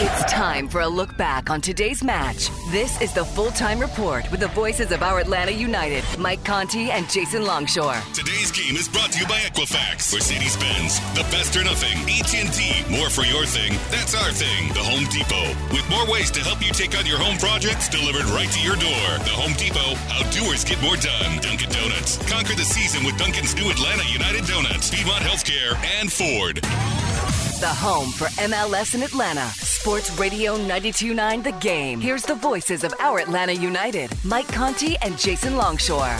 It's time for a look back on today's match. This is the full time report with the voices of our Atlanta United, Mike Conti and Jason Longshore. Today's game is brought to you by Equifax, Mercedes-Benz, the best or nothing, AT&T, more for your thing. That's our thing. The Home Depot, with more ways to help you take on your home projects delivered right to your door. The Home Depot, how doers get more done. Dunkin' Donuts, conquer the season with Dunkin's new Atlanta United Donuts, Piedmont Healthcare, and Ford. The home for MLS in Atlanta. Sports Radio 929 The Game. Here's the voices of our Atlanta United, Mike Conti and Jason Longshore.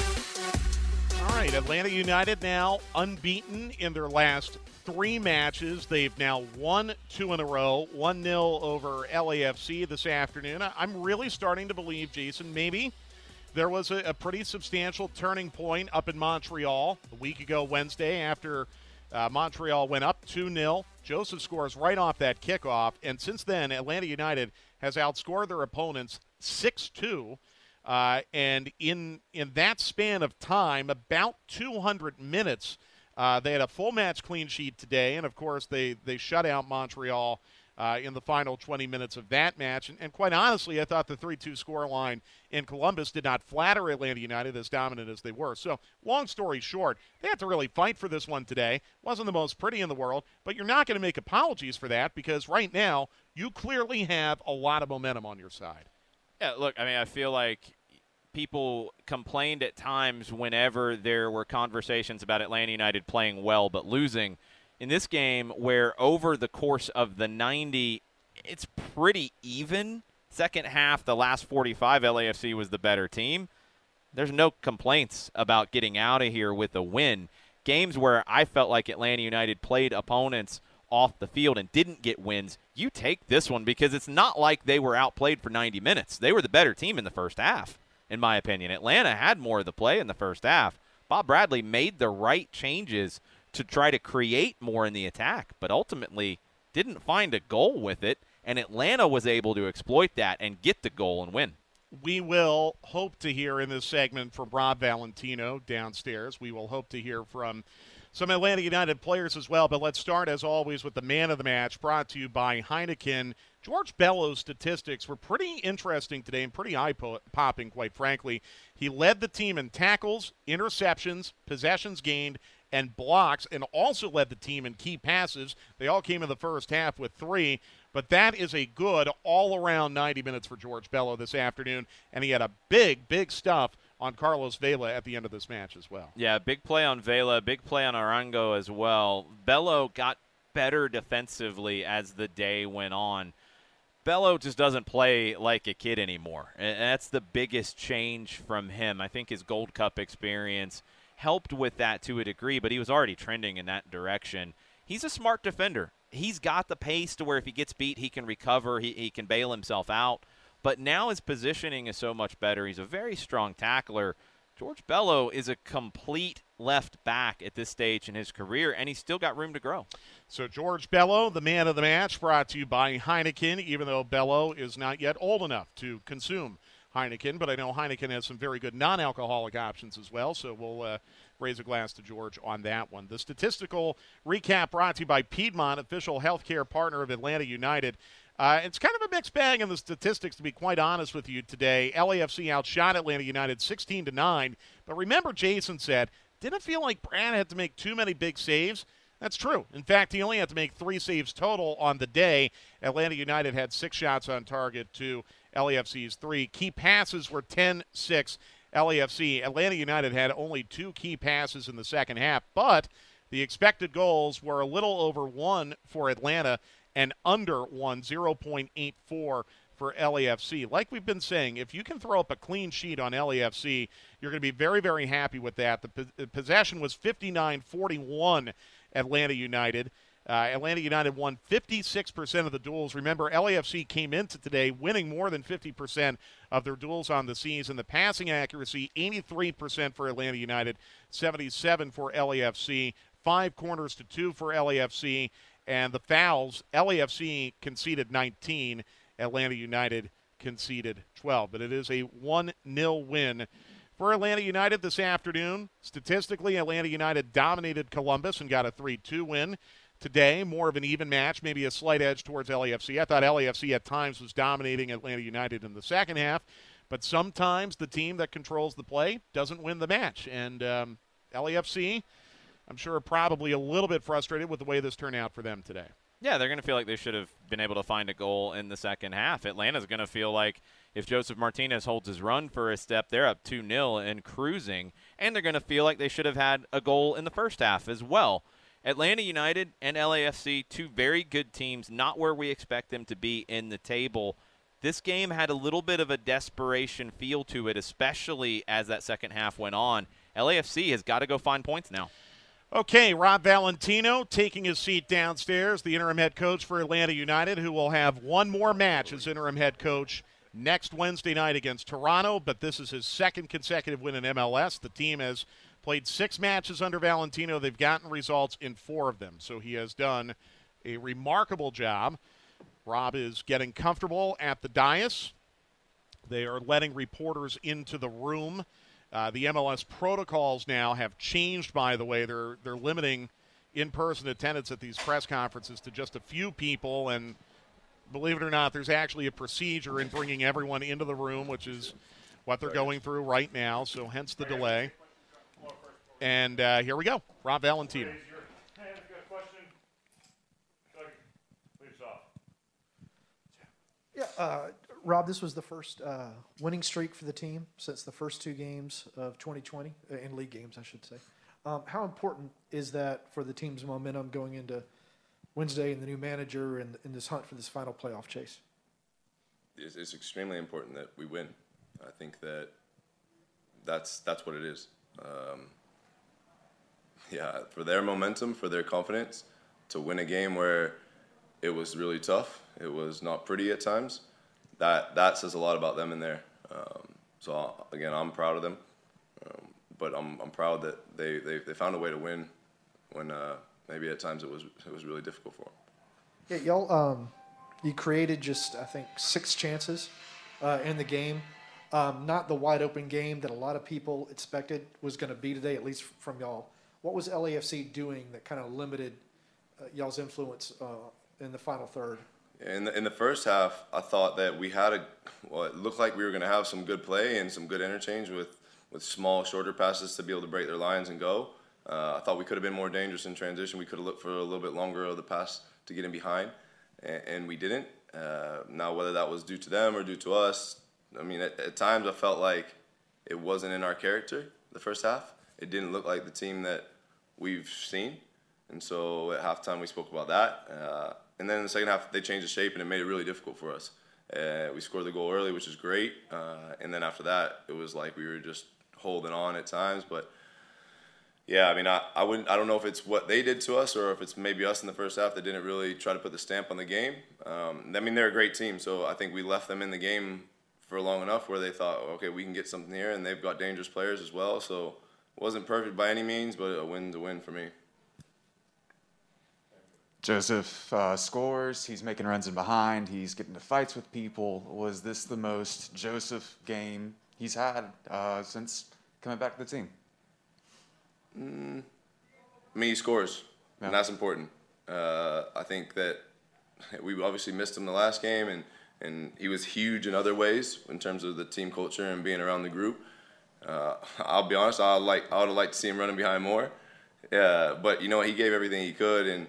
All right, Atlanta United now unbeaten in their last three matches. They've now won two in a row, 1 0 over LAFC this afternoon. I'm really starting to believe, Jason, maybe there was a, a pretty substantial turning point up in Montreal a week ago Wednesday after uh, Montreal went up 2 0. Josef scores right off that kickoff. And since then, Atlanta United has outscored their opponents 6 2. Uh, and in in that span of time, about 200 minutes, uh, they had a full match clean sheet today, and of course they they shut out Montreal uh, in the final 20 minutes of that match. And, and quite honestly, I thought the 3 2 scoreline in Columbus did not flatter Atlanta United as dominant as they were. So, long story short, they had to really fight for this one today. Wasn't the most pretty in the world, but you're not going to make apologies for that because right now, you clearly have a lot of momentum on your side. Yeah, look, I mean, I feel like people complained at times whenever there were conversations about Atlanta United playing well but losing in this game where over the course of the 90 it's pretty even. Second half the last 45 LAFC was the better team. There's no complaints about getting out of here with a win. Games where I felt like Atlanta United played opponents off the field and didn't get wins you take this one because it's not like they were outplayed for 90 minutes. They were the better team in the first half in my opinion. Atlanta had more of the play in the first half. Bob Bradley made the right changes to try to create more in the attack, but ultimately didn't find a goal with it. And Atlanta was able to exploit that and get the goal and win. We will hope to hear in this segment from Rob Valentino downstairs. We will hope to hear from some Atlanta United players as well. But let's start, as always, with the man of the match brought to you by Heineken. George Bello's statistics were pretty interesting today and pretty eye popping, quite frankly. He led the team in tackles, interceptions, possessions gained, and blocks, and also led the team in key passes. They all came in the first half with three. But that is a good all around 90 minutes for George Bello this afternoon. And he had a big, big stuff on Carlos Vela at the end of this match as well. Yeah, big play on Vela, big play on Arango as well. Bello got better defensively as the day went on. Bello just doesn't play like a kid anymore. And that's the biggest change from him. I think his Gold Cup experience – helped with that to a degree, but he was already trending in that direction. He's a smart defender. He's got the pace to where if he gets beat, he can recover, he, he can bail himself out. But now his positioning is so much better. He's a very strong tackler. George Bello is a complete left back at this stage in his career, and he's still got room to grow. So, George Bello, the man of the match, brought to you by Heineken, even though Bello is not yet old enough to consume Heineken, but I know Heineken has some very good non alcoholic options as well, so we'll uh, raise a glass to George on that one. The statistical recap brought to you by Piedmont, official healthcare partner of Atlanta United. Uh, it's kind of a mixed bag in the statistics, to be quite honest with you today. LAFC outshot Atlanta United 16 to 9. But remember, Jason said, didn't feel like Brad had to make too many big saves. That's true. In fact, he only had to make three saves total on the day. Atlanta United had six shots on target to LAFC's three. Key passes were 10 6 LAFC. Atlanta United had only two key passes in the second half, but the expected goals were a little over one for Atlanta and under one, 0.84 for LAFC. Like we've been saying, if you can throw up a clean sheet on LAFC, you're going to be very, very happy with that. The, possession was 59 41 Atlanta United. Uh, Atlanta United won 56% of the duels. Remember, LAFC came into today winning more than 50% of their duels on the season. The passing accuracy, 83% for Atlanta United, 77 for LAFC, five corners to two for LAFC, and the fouls, LAFC conceded 19, Atlanta United conceded 12. But it is a 1 0 win for Atlanta United this afternoon. Statistically, Atlanta United dominated Columbus and got a 3 2 win today. More of an even match, maybe a slight edge towards LAFC. I thought LAFC at times was dominating Atlanta United in the second half, but sometimes the team that controls the play doesn't win the match. And um, LAFC I'm sure are probably a little bit frustrated with the way this turned out for them today. Yeah, they're going to feel like they should have been able to find a goal in the second half. Atlanta's going to feel like if Josef Martinez holds his run for a step, they're up 2 0 and cruising. And they're going to feel like they should have had a goal in the first half as well. Atlanta United and LAFC, two very good teams, not where we expect them to be in the table. This game had a little bit of a desperation feel to it, especially as that second half went on. LAFC has got to go find points now. Okay, Rob Valentino taking his seat downstairs, the interim head coach for Atlanta United, who will have one more match as interim head coach next Wednesday night against Toronto, but this is his second consecutive win in MLS. The team has played six matches under Valentino. They've gotten results in four of them, so he has done a remarkable job. Rob is getting comfortable at the dais. They are letting reporters into the room uh, the MLS protocols now have changed. By the way, they're they're limiting in-person attendance at these press conferences to just a few people, and believe it or not, there's actually a procedure in bringing everyone into the room, which is what they're going through right now. So hence the delay. And uh, here we go, Rob Valentino. Yeah, uh, Rob, this was the first uh, winning streak for the team since the first two games of 2020, uh, in league games, I should say. Um, how important is that for the team's momentum going into Wednesday and the new manager and, in this hunt for this final playoff chase? It's, it's, extremely important that we win. I think that that's that's what it is. Um, yeah, for their momentum, for their confidence, to win a game where it was really tough, it was not pretty at times that that says a lot about them in there. Um, so again, I'm proud of them, um, but I'm I'm proud that they, they they found a way to win when uh, maybe at times it was it was really difficult for them. Yeah, y'all. Um, you created just I think six chances uh, in the game. Um, not the wide open game that a lot of people expected was going to be today, at least from y'all. What was LAFC doing that kind of limited uh, y'all's influence uh, in the final third? In the, in the first half, I thought that we had a well, it looked like we were going to have some good play and some good interchange with with small, shorter passes to be able to break their lines and go. Uh, I thought we could have been more dangerous in transition. We could have looked for a little bit longer of the pass to get in behind, and, and we didn't. Uh, now, whether that was due to them or due to us, I mean, at, at, times I felt like it wasn't in our character the first half. It didn't look like the team that we've seen, and so at halftime we spoke about that. Uh, and then in the second half, they changed the shape, and it made it really difficult for us. Uh, we scored the goal early, which is great. Uh, and then after that, it was like we were just holding on at times. But yeah, I mean, I, I wouldn't. I don't know if it's what they did to us or if it's maybe us in the first half that didn't really try to put the stamp on the game. Um, I mean, they're a great team, so I think we left them in the game for long enough where they thought, okay, we can get something here, and they've got dangerous players as well. So wasn't perfect by any means, but a win's a win for me. Josef uh, scores. He's making runs in behind. He's getting to fights with people. Was this the most Josef game he's had uh, since coming back to the team? Mm, I mean, he scores, yeah. and that's important. Uh, I think that we obviously missed him the last game, and and he was huge in other ways in terms of the team culture and being around the group. Uh, I'll be honest, I like I would have liked to see him running behind more. Yeah, but you know he gave everything he could, and,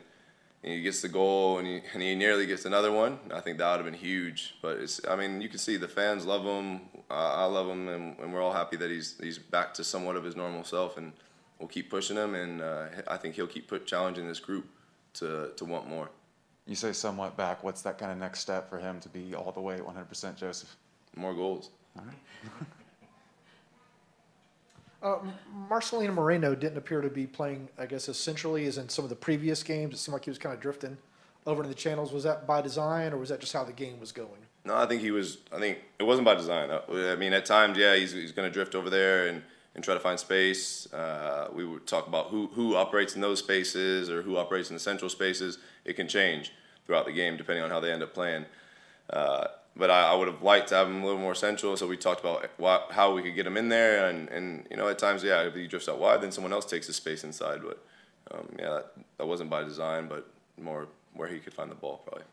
and he gets the goal, and he, and he nearly gets another one. I think that would have been huge. But it's, I mean, you can see the fans love him. Uh, I love him, and, and, we're all happy that he's he's back to somewhat of his normal self, and we'll keep pushing him, and uh, I think he'll keep put, challenging this group to to want more. You say somewhat back. What's that kind of next step for him to be all the way 100% Josef? More goals. All right. Uh, Marcelino Moreno didn't appear to be playing, I guess, as centrally as in some of the previous games. It seemed like he was kind of drifting over to the channels. Was that by design, or was that just how the game was going? No, I think he was. I think it wasn't by design. Uh, I mean, at times, yeah, he's, he's going to drift over there and, and try to find space. Uh, we would talk about who, who operates in those spaces or who operates in the central spaces. It can change throughout the game depending on how they end up playing. Uh, but I, I, would have liked to have him a little more central. So we talked about how we could get him in there, and, and you know at times, yeah, if he drifts out wide, then someone else takes the space inside. But um, yeah, that, that, wasn't by design, but more where he could find the ball probably.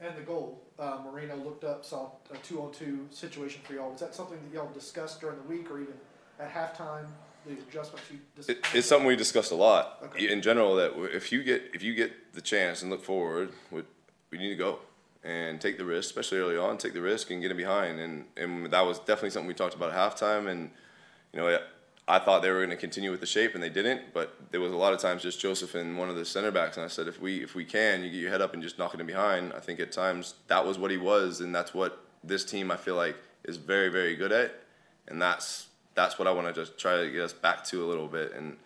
And the goal, uh, Moreno looked up, saw a two-on-two situation for y'all. Was that something that y'all discussed during the week, or even at halftime? The adjustments you it, it's something we discussed a lot okay. in general. That if you get if you get the chance and look forward, we, we need to go and take the risk, especially early on, take the risk and get him behind. And, and that was definitely something we talked about at halftime. And, you know, I thought they were going to continue with the shape, and they didn't. But there was a lot of times just Josef and one of the center backs, and I said, if we if we can, you get your head up and just knock in behind. I think at times that was what he was, and that's what this team I feel like is very very good at, and that's that's what I want to just try to get us back to a little bit. And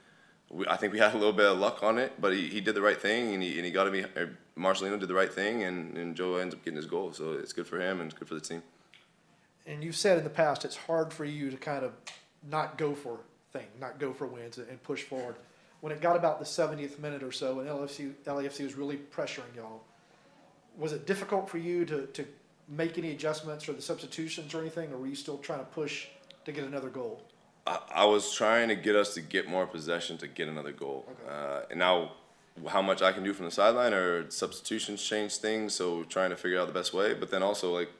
we, I think we had a little bit of luck on it, but he, he did the right thing, and he and he got to be uh, Marcelino did the right thing, and, and Joe ends up getting his goal. So it's good for him and it's good for the team. And you've said in the past it's hard for you to kind of not go for thing, not go for wins and push forward. When it got about the 70th minute or so, and LAFC, LAFC was really pressuring y'all, was it difficult for you to, to make any adjustments or the substitutions or anything, or were you still trying to push to get another goal? I, I was trying to get us to get more possession to get another goal. Okay. Uh, and now how much I can do from the sideline or substitutions change things. So trying to figure out the best way. But then also like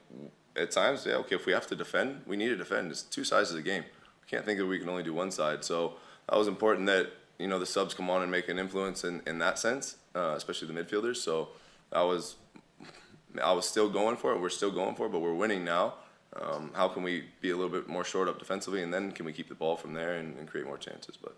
at times, yeah, okay, if we have to defend, we need to defend. It's two sides of the game. We can't think that we can only do one side. So that was important that you know the subs come on and make an influence in, in that sense, uh, especially the midfielders. So I was I was still going for it. We're still going for it, but we're winning now. Um, how can we be a little bit more short up defensively, and then can we keep the ball from there and, and create more chances? But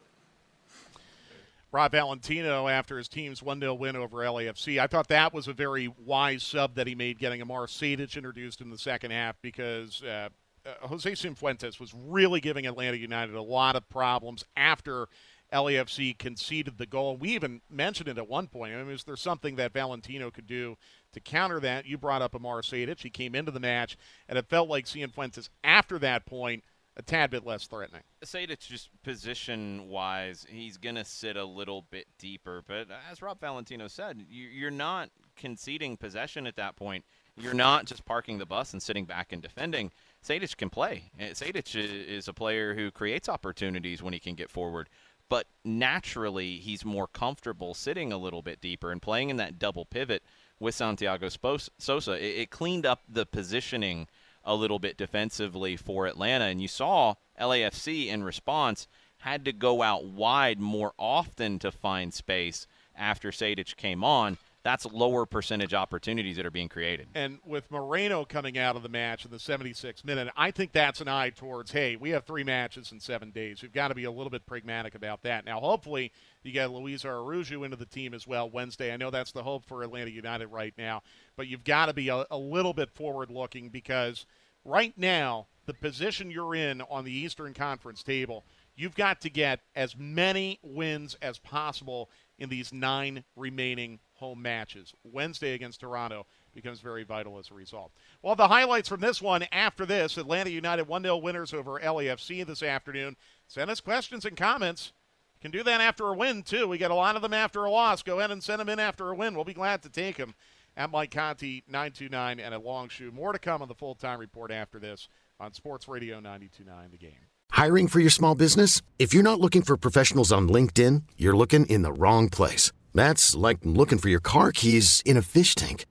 Rob Valentino after his team's 1 0 win over LAFC. I thought that was a very wise sub that he made, getting Amar Sejdic introduced in the second half because uh, uh, Jose Cifuentes was really giving Atlanta United a lot of problems after LAFC conceded the goal. We even mentioned it at one point. I mean, is there something that Valentino could do to counter that? You brought up Amar Sejdic. He came into the match, and it felt like Cifuentes after that point – a tad bit less threatening. Say it's just position wise, he's going to sit a little bit deeper. But as Rob Valentino said, you're not conceding possession at that point. You're not just parking the bus and sitting back and defending. Sejdic can play. Eh, Sejdic is a player who creates opportunities when he can get forward. But naturally, he's more comfortable sitting a little bit deeper and playing in that double pivot with Santiago Sosa. It cleaned up the positioning – a little bit defensively for Atlanta. And you saw LAFC in response had to go out wide more often to find space after Sejdic came on. That's lower percentage opportunities that are being created. And with Moreno coming out of the match in the 76th minute, I think that's an eye towards, hey, we have three matches in seven days. We've got to be a little bit pragmatic about that. Now, hopefully, you get Luiz Araujo into the team as well Wednesday. I know that's the hope for Atlanta United right now, but you've got to be a, a little bit forward looking because – right now, the position you're in on the Eastern Conference table, you've got to get as many wins as possible in these nine remaining home matches. Wednesday against Toronto becomes very vital as a result. Well, the highlights from this one after this Atlanta United 1 0 winners over LAFC this afternoon. Send us questions and comments. Can do that after a win, too. We get a lot of them after a loss. Go ahead and send them in after a win. We'll be glad to take them at Mike Conti 929 and a Longshore. More to come on the full time report after this on Sports Radio 929 The Game. Hiring for your small business? If you're not looking for professionals on LinkedIn, you're looking in the wrong place. That's like looking for your car keys in a fish tank.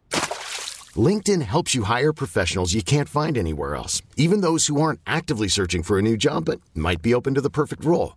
LinkedIn helps you hire professionals you can't find anywhere else, even those who aren't actively searching for a new job but might be open to the perfect role.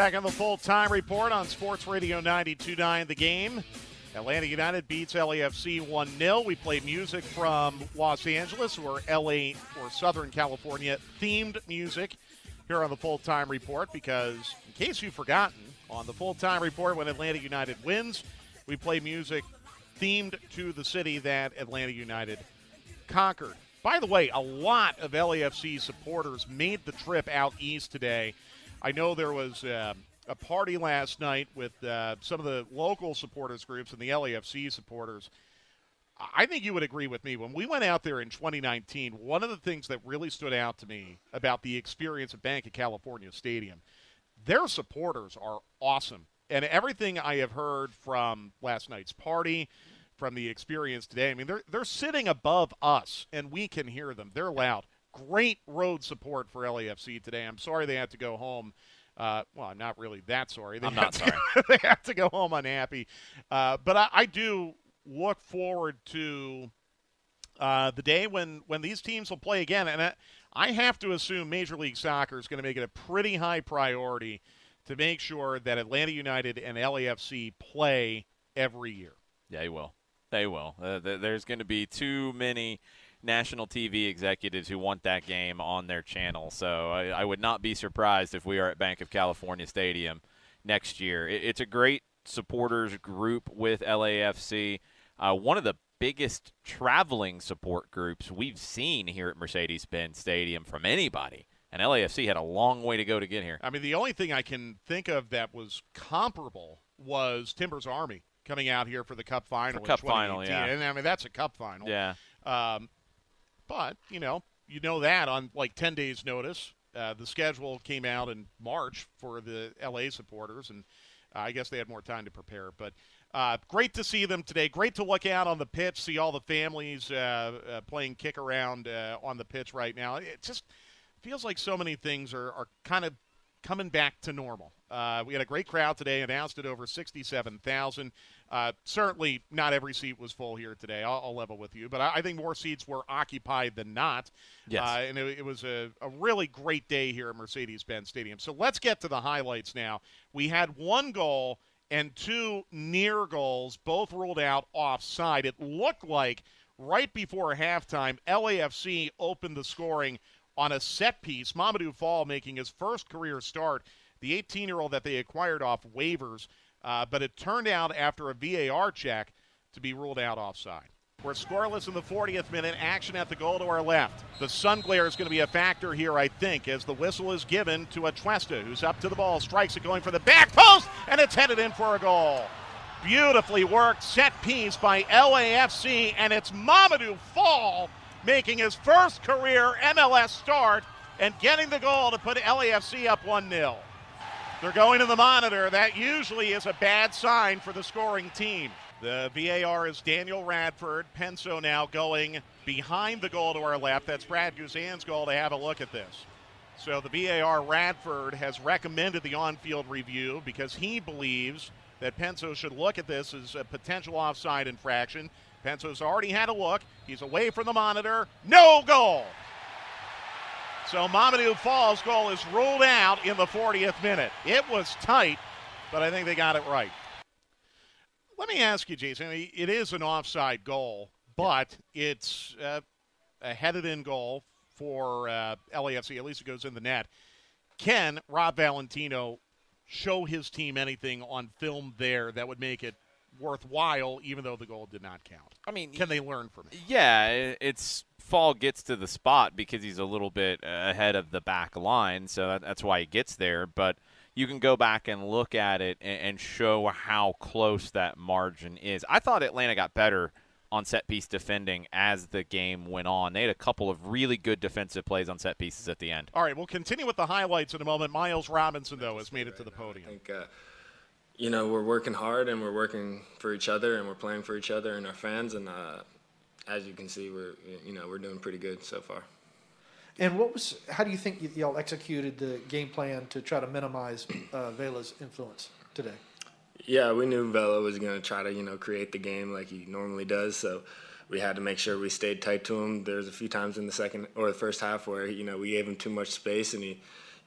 Back on the full time report on Sports Radio 92.9 The Game. Atlanta United beats LAFC 1 0. We play music from Los Angeles or LA or Southern California themed music here on the full time report because, in case you've forgotten, on the full time report, when Atlanta United wins, we play music themed to the city that Atlanta United conquered. By the way, a lot of LAFC supporters made the trip out east today. I know there was uh, a party last night with uh, some of the local supporters groups and the LAFC supporters. I think you would agree with me. When we went out there in 2019, one of the things that really stood out to me about the experience at Bank of California Stadium, their supporters are awesome. And everything I have heard from last night's party, from the experience today, I mean, they're, they're sitting above us, and we can hear them. They're loud great road support for LAFC today. I'm sorry they had to go home. Uh, well, I'm not really that sorry. They I'm not sorry. To, they had to go home unhappy. Uh, but I, I, do look forward to uh, the day when, when these teams will play again. And I, I have to assume Major League Soccer is going to make it a pretty high priority to make sure that Atlanta United and LAFC play every year. Yeah, they will. They will. Uh, there's going to be too many – national TV executives who want that game on their channel. So I, I would not be surprised if we are at Bank of California Stadium next year. It, it's a great supporters group with LAFC. Uh, one of the biggest traveling support groups we've seen here at Mercedes Benz Stadium from anybody. And LAFC had a long way to go to get here. I mean, the only thing I can think of that was comparable was Timbers Army coming out here for the Cup final. For Cup final, yeah. And I mean, that's a Cup final. Yeah. Um, but, you know, you know that on like 10 days' notice. Uh, the schedule came out in March for the LA supporters, and uh, I guess they had more time to prepare. But uh, great to see them today. Great to look out on the pitch, see all the families uh, uh, playing kick around uh, on the pitch right now. It just feels like so many things are, are kind of coming back to normal. We had a great crowd today, announced it over 67,000. Uh, certainly, not every seat was full here today. I'll, I'll level with you, but I, I, think more seats were occupied than not. Yes. Uh, and it, it was a, a, really great day here at Mercedes Benz Stadium. So let's get to the highlights now. We had one goal and two near goals, both ruled out offside. It looked like right before halftime, LAFC opened the scoring on a set piece. Mamadou Fall making his first career start, the 18 year old that they acquired off waivers. Uh, but it turned out after a VAR check to be ruled out offside. We're scoreless in the 40th minute. Action at the goal to our left. The sun glare is going to be a factor here, I think, as the whistle is given to Atuesta, who's up to the ball, strikes it going for the back post, and it's headed in for a goal. Beautifully worked set piece by LAFC, and it's Mamadou Fall making his first career MLS start and getting the goal to put LAFC up 1 0. They're going to the monitor. That usually is a bad sign for the scoring team. The VAR is Daniel Radford. Penso now going behind the goal to our left. That's Brad Guzan's goal to have a look at this. So the VAR Radford has recommended the on-field review because he believes that Penso should look at this as a potential offside infraction. Penso's already had a look. He's away from the monitor. No goal. So Mamadou Fall's goal is ruled out in the 40th minute. It was tight, but I think they got it right. Let me ask you, Jason. It is an offside goal, but it's uh, a headed in goal for uh, LAFC. At least it goes in the net. Can Rob Valentino show his team anything on film there that would make it worthwhile, even though the goal did not count? I mean, can they learn from it? Yeah, it's Fall gets to the spot because he's a little bit ahead of the back line, so that's why he gets there. But you can go back and look at it and show how close that margin is. I thought Atlanta got better on set piece defending as the game went on. They had a couple of really good defensive plays on set pieces at the end. All right, we'll continue with the highlights in a moment. Miles Robinson, though, has made it to the podium. I think, uh, you know, we're working hard and we're working for each other and we're playing for each other and our fans. And uh, as you can see, we're you know we're doing pretty good so far. And what was? How do you think y- y'all executed the game plan to try to minimize uh, Vela's influence today? Yeah, we knew Vela was going to try to you know create the game like he normally does. So we had to make sure we stayed tight to him. There's a few times in the second or the first half where you know we gave him too much space and he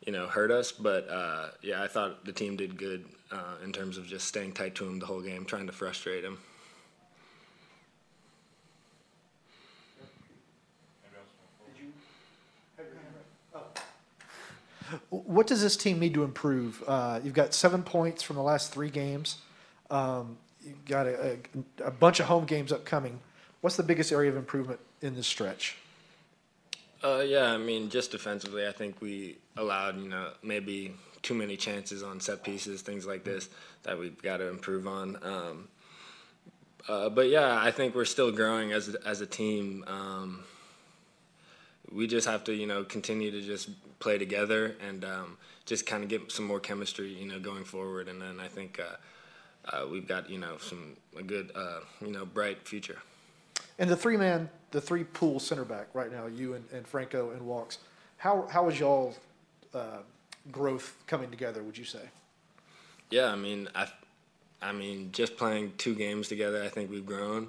you know hurt us. But uh, yeah, I thought the team did good uh, in terms of just staying tight to him the whole game, trying to frustrate him. What does this team need to improve? Uh, you've got seven points from the last three games. Um, you've got a, a, a, bunch of home games upcoming. What's the biggest area of improvement in this stretch? Uh, yeah, I mean, just defensively, I think we allowed, you know, maybe too many chances on set pieces, things like this, that we've got to improve on. Um, uh, but yeah, I think we're still growing as as a team. Um, we just have to, you know, continue to just play together and um, just kind of get some more chemistry, you know, going forward. And then I think uh, uh, we've got, you know, some a good, uh, you know, bright future. And the three man, the three pool center back right now, you and, and Franco and Walkes. How how is y'all uh, growth coming together? Would you say? Yeah, I mean, I, I mean, just playing two games together, I think we've grown.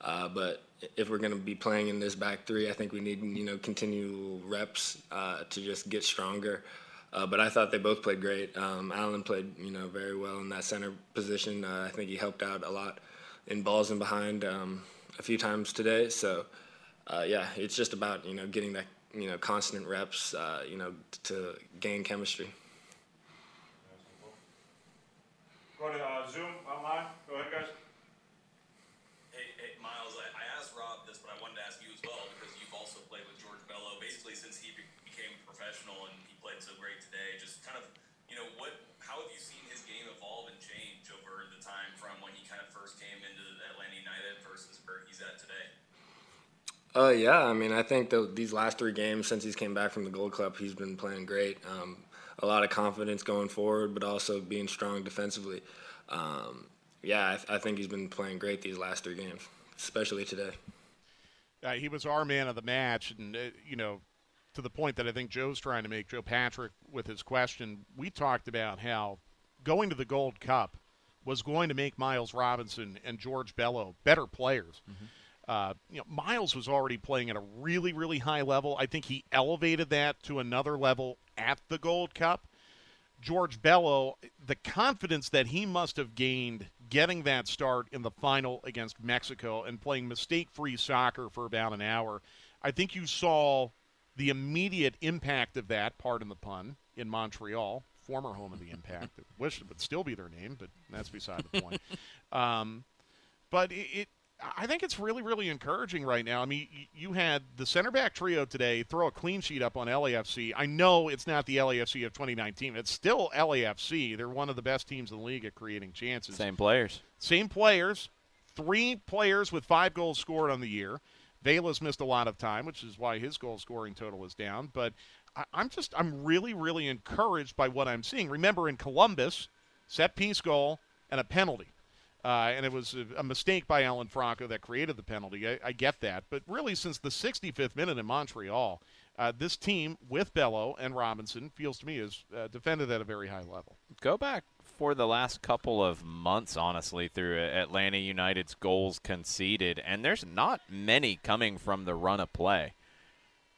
Uh, but if we're going to be playing in this back three, I think we need you know continual reps uh, to just get stronger. Uh, but I thought they both played great. Um, Alan played you know very well in that center position. Uh, I think he helped out a lot in balls and behind um, a few times today. So uh, yeah, it's just about you know getting that you know constant reps uh, you know to gain chemistry. Go to Zoom online. Go ahead, guys. Professional and he played so great today. Just kind of, you know, what, how have you seen his game evolve and change over the time from when he kind of first came into Atlanta United versus where he's at today? Uh, yeah, I mean, I think the, these last three games since he's came back from the Gold Cup, he's been playing great. Um, a lot of confidence going forward, but also being strong defensively. Um, yeah, I, th- I, think he's been playing great these last three games, especially today. Uh, he was our man of the match, and uh, you know, to the point that I think Joe's trying to make, Joe Patrick, with his question, we talked about how going to the Gold Cup was going to make Miles Robinson and George Bello better players. Mm-hmm. Uh, you know, Miles was already playing at a really, really high level. I think he elevated that to another level at the Gold Cup. George Bello, the confidence that he must have gained getting that start in the final against Mexico and playing mistake free soccer for about an hour, I think you saw the immediate impact of that, pardon the pun, in Montreal, former home of the Impact, wish it would still be their name, but that's beside the point. Um, but it, it, I think it's really, really encouraging right now. I mean, you had the center back trio today throw a clean sheet up on LAFC. I know it's not the LAFC of 2019. It's still LAFC. They're one of the best teams in the league at creating chances. Same players. Same players. Three players with five goals scored on the year. Vela's missed a lot of time, which is why his goal scoring total is down. But I, I'm just I'm really really encouraged by what I'm seeing. Remember in Columbus, set piece goal and a penalty. Uh, and it was a, a, mistake by Alan Franco that created the penalty. I, I, get that. But really, since the 65th minute in Montreal, uh, this team with Bello and Robinson feels to me is uh, defended at a very high level. Go back for the last couple of months, honestly, through Atlanta United's goals conceded, and there's not many coming from the run of play.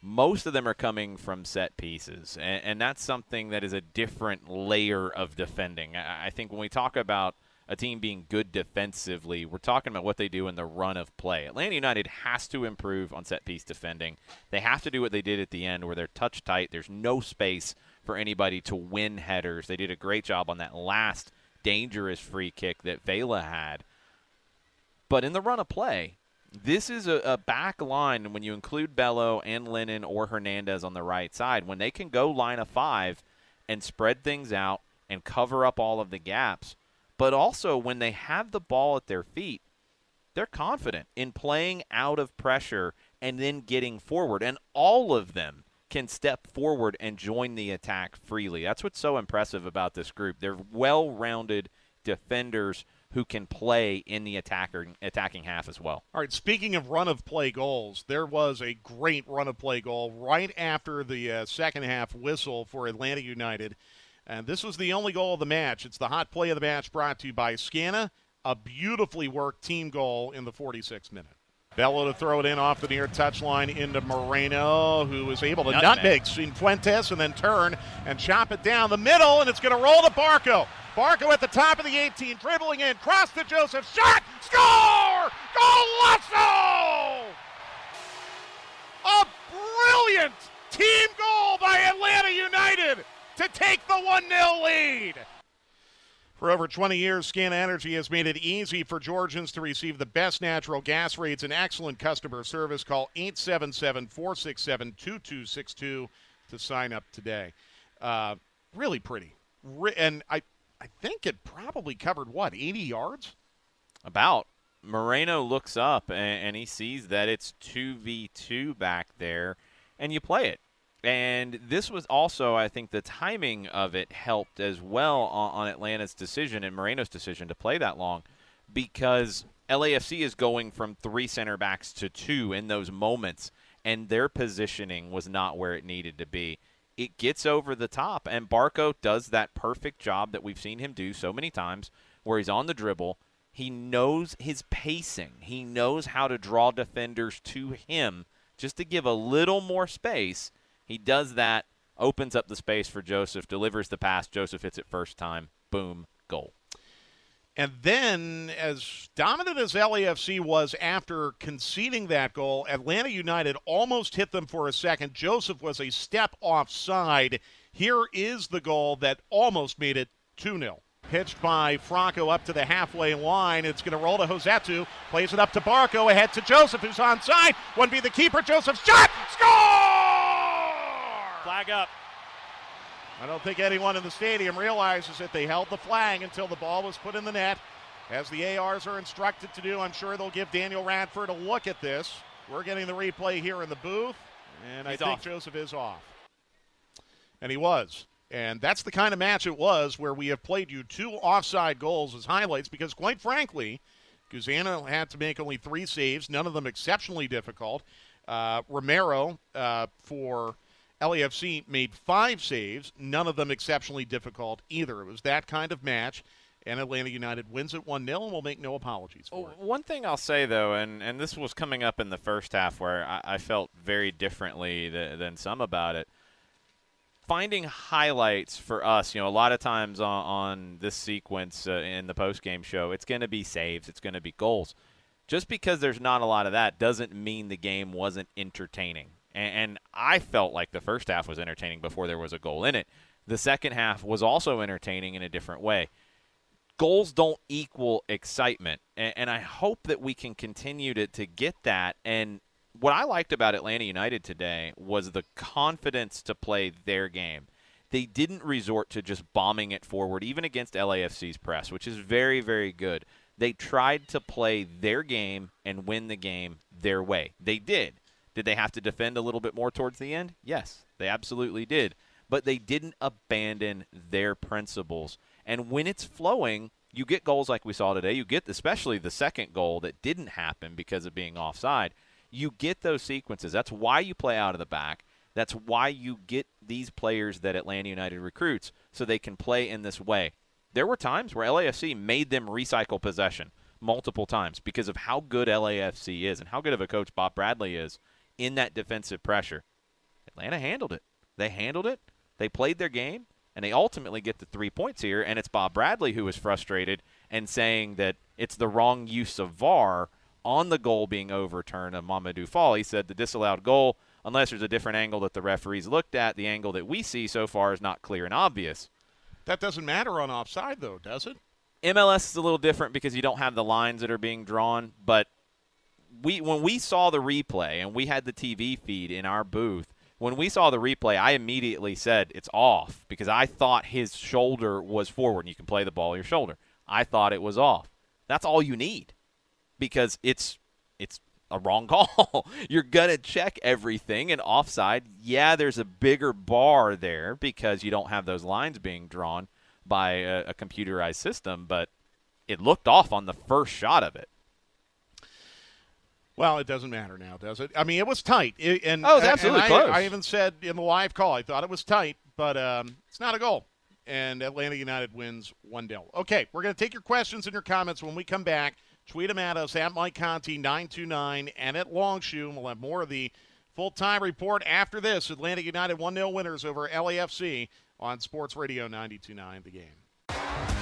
Most of them are coming from set pieces, and, and that's something that is a different layer of defending. I, I think when we talk about a team being good defensively. We're talking about what they do in the run of play. Atlanta United has to improve on set piece defending. They have to do what they did at the end where they're touch tight. There's no space for anybody to win headers. They did a great job on that last dangerous free kick that Vela had. But in the run of play, this is a, a, back line when you include Bello and Lennon or Hernandez on the right side. When they can go line of five and spread things out and cover up all of the gaps, but also when they have the ball at their feet, they're confident in playing out of pressure and then getting forward. And all of them can step forward and join the attack freely. That's what's so impressive about this group. They're well rounded defenders who can play in the attacker attacking half as well. All right, speaking of run of play goals, there was a great run of play goal right after the uh, second half whistle for Atlanta United. And this was the only goal of the match. It's the hot play of the match brought to you by Scana, a beautifully worked team goal in the 46th minute. Bello to throw it in off the near touchline into Moreno, who was able to nutmeg, nutmeg Fuentes and then turn and chop it down the middle, and it's going to roll to Barco. Barco at the top of the 18, dribbling in, cross to Josef, shot, score! Golazo! A brilliant team goal by Atlanta United to take the 1 0 lead. For over 20 years, Scana Energy has made it easy for Georgians to receive the best natural gas rates and excellent customer service. Call 877 467 2262 to sign up today. Uh, really pretty. And I, I think it probably covered, what, 80 yards? About. Moreno looks up and, and he sees that it's 2v2 back there, and you play it. And this was also, I think, the timing of it helped as well on, on, Atlanta's decision and Moreno's decision to play that long because LAFC is going from three center backs to two in those moments, and their positioning was not where it needed to be. It gets over the top, and Barco does that perfect job that we've seen him do so many times where he's on the dribble. He knows his pacing, he knows how to draw defenders to him just to give a little more space he does that, opens up the space for Josef, delivers the pass. Josef hits it first time. Boom, goal. And then, as dominant as LAFC was after conceding that goal, Atlanta United almost hit them for a second. Josef was a step offside. Here is the goal that almost made it 2 0. Pitched by Franco up to the halfway line. It's going to roll to Rossetto. Plays it up to Barco. Ahead to Josef, who's onside. One be the keeper. Josef shot. Score! Flag up. I don't think anyone in the stadium realizes that they held the flag until the ball was put in the net. As the ARs are instructed to do, I'm sure they'll give Daniel Radford a look at this. We're getting the replay here in the booth, and He's I think off. Josef is off. And he was. And that's the kind of match it was where we have played you two offside goals as highlights because, quite frankly, Guzan had to make only three saves, none of them exceptionally difficult. Uh, Romero uh, for LAFC made five saves, none of them exceptionally difficult either. It was that kind of match. And Atlanta United wins it 1 0 and will make no apologies for it. One thing I'll say, though, and, and this was coming up in the first half where I, I felt very differently th- than some about it. Finding highlights for us, you know, a lot of times on, on this sequence uh, in the post game show, it's going to be saves, it's going to be goals. Just because there's not a lot of that doesn't mean the game wasn't entertaining. And, and I felt like the first half was entertaining before there was a goal in it. The second half was also entertaining in a different way. Goals don't equal excitement. And, and I hope that we can continue to, to get that. And what I liked about Atlanta United today was the confidence to play their game. They didn't resort to just bombing it forward, even against LAFC's press, which is very, very good. They tried to play their game and win the game their way. They did Did they have to defend a little bit more towards the end? Yes, they absolutely did. But they didn't abandon their principles. And when it's flowing, you get goals like we saw today. You get especially the second goal that didn't happen because of being offside. You get those sequences. That's why you play out of the back. That's why you get these players that Atlanta United recruits so they can play in this way. There were times where LAFC made them recycle possession multiple times because of how good LAFC is and how good of a coach Bob Bradley is in that defensive pressure. Atlanta handled it. They handled it. They played their game, and they ultimately get the three points here. And it's Bob Bradley who is frustrated and saying that it's the wrong use of VAR on the goal being overturned of Mamadou Fall. He said the disallowed goal, unless there's a different angle that the referees looked at, the angle that we see so far is not clear and obvious. That doesn't matter on offside, though, does it? MLS is a little different because you don't have the lines that are being drawn, but we when we saw the replay and we had the TV feed in our booth, when we saw the replay, I immediately said it's off because I thought his shoulder was forward. And you can play the ball your shoulder. I thought it was off. That's all you need because it's it's a wrong call. You're gonna check everything and offside. Yeah, there's a bigger bar there because you don't have those lines being drawn by a, a computerized system, but it looked off on the first shot of it. Well, it doesn't matter now, does it? I mean, it was tight. It, and oh, it's absolutely I, close. I even said in the live call, I thought it was tight, but um, it's not a goal. And Atlanta United wins 1 0. Okay, we're going to take your questions and your comments when we come back. Tweet them at us at Mike Conti 929 and at Longshore. We'll have more of the full time report after this. Atlanta United 1 0 winners over LAFC on Sports Radio 929 The Game.